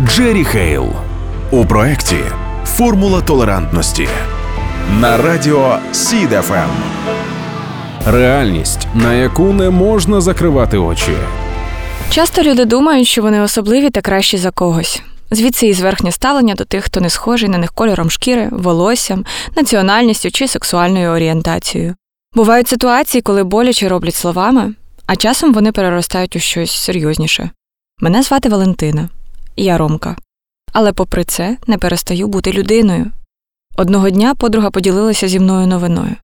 Джері Хейл у проєкті Формула толерантності на радіо СІД FM. Реальність, на яку не можна закривати очі. Часто люди думають, що вони особливі та кращі за когось. Звідси і зверхнє ставлення до тих, хто не схожий на них кольором шкіри, волоссям, національністю чи сексуальною орієнтацією. Бувають ситуації, коли боляче роблять словами, а часом вони переростають у щось серйозніше. Мене звати Валентина, я Ромка. Але попри це не перестаю бути людиною. Одного дня подруга поділилася зі мною новиною.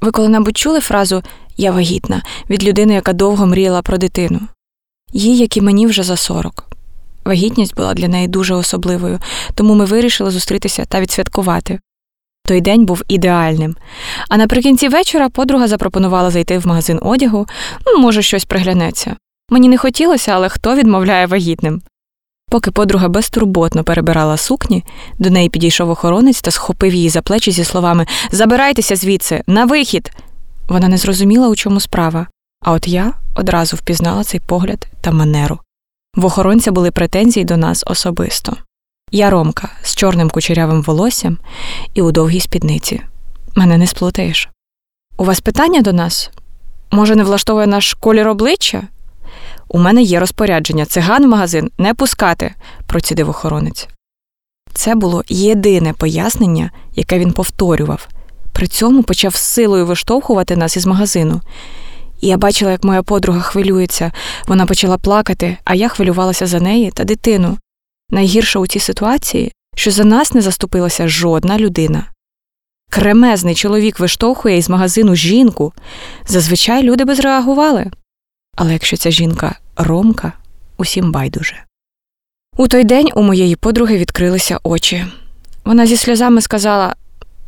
Ви коли-небудь чули фразу Я вагітна від людини, яка довго мріяла про дитину? Їй, як і мені, вже за 40. Вагітність була для неї дуже особливою, тому ми вирішили зустрітися та відсвяткувати. Той день був ідеальним. А наприкінці вечора подруга запропонувала зайти в магазин одягу, може, щось приглянеться. Мені не хотілося, але хто відмовляє вагітним? Поки подруга безтурботно перебирала сукні, до неї підійшов охоронець та схопив її за плечі зі словами Забирайтеся звідси, на вихід. Вона не зрозуміла, у чому справа. А от я одразу впізнала цей погляд та манеру. В охоронця були претензії до нас особисто. Я Ромка з чорним кучерявим волоссям і у довгій спідниці. Мене не сплутаєш. У вас питання до нас? Може, не влаштовує наш колір обличчя? У мене є розпорядження циган в магазин не пускати, процідив охоронець. Це було єдине пояснення, яке він повторював. При цьому почав силою виштовхувати нас із магазину. І я бачила, як моя подруга хвилюється, вона почала плакати, а я хвилювалася за неї та дитину. Найгірше у цій ситуації, що за нас не заступилася жодна людина. Кремезний чоловік виштовхує із магазину жінку. Зазвичай люди би зреагували. Але якщо ця жінка Ромка, усім байдуже. У той день у моєї подруги відкрилися очі. Вона зі сльозами сказала: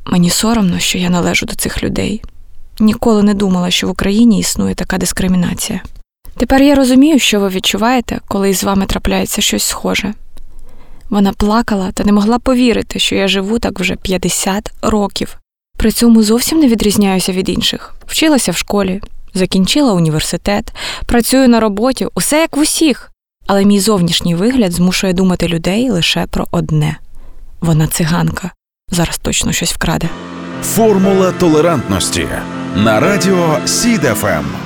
мені соромно, що я належу до цих людей. Ніколи не думала, що в Україні існує така дискримінація. Тепер я розумію, що ви відчуваєте, коли із вами трапляється щось схоже. Вона плакала та не могла повірити, що я живу так вже 50 років. При цьому зовсім не відрізняюся від інших. Вчилася в школі, закінчила університет, працюю на роботі, усе як в усіх. Але мій зовнішній вигляд змушує думати людей лише про одне вона циганка. Зараз точно щось вкраде. Формула толерантності на радіо СІДФМ.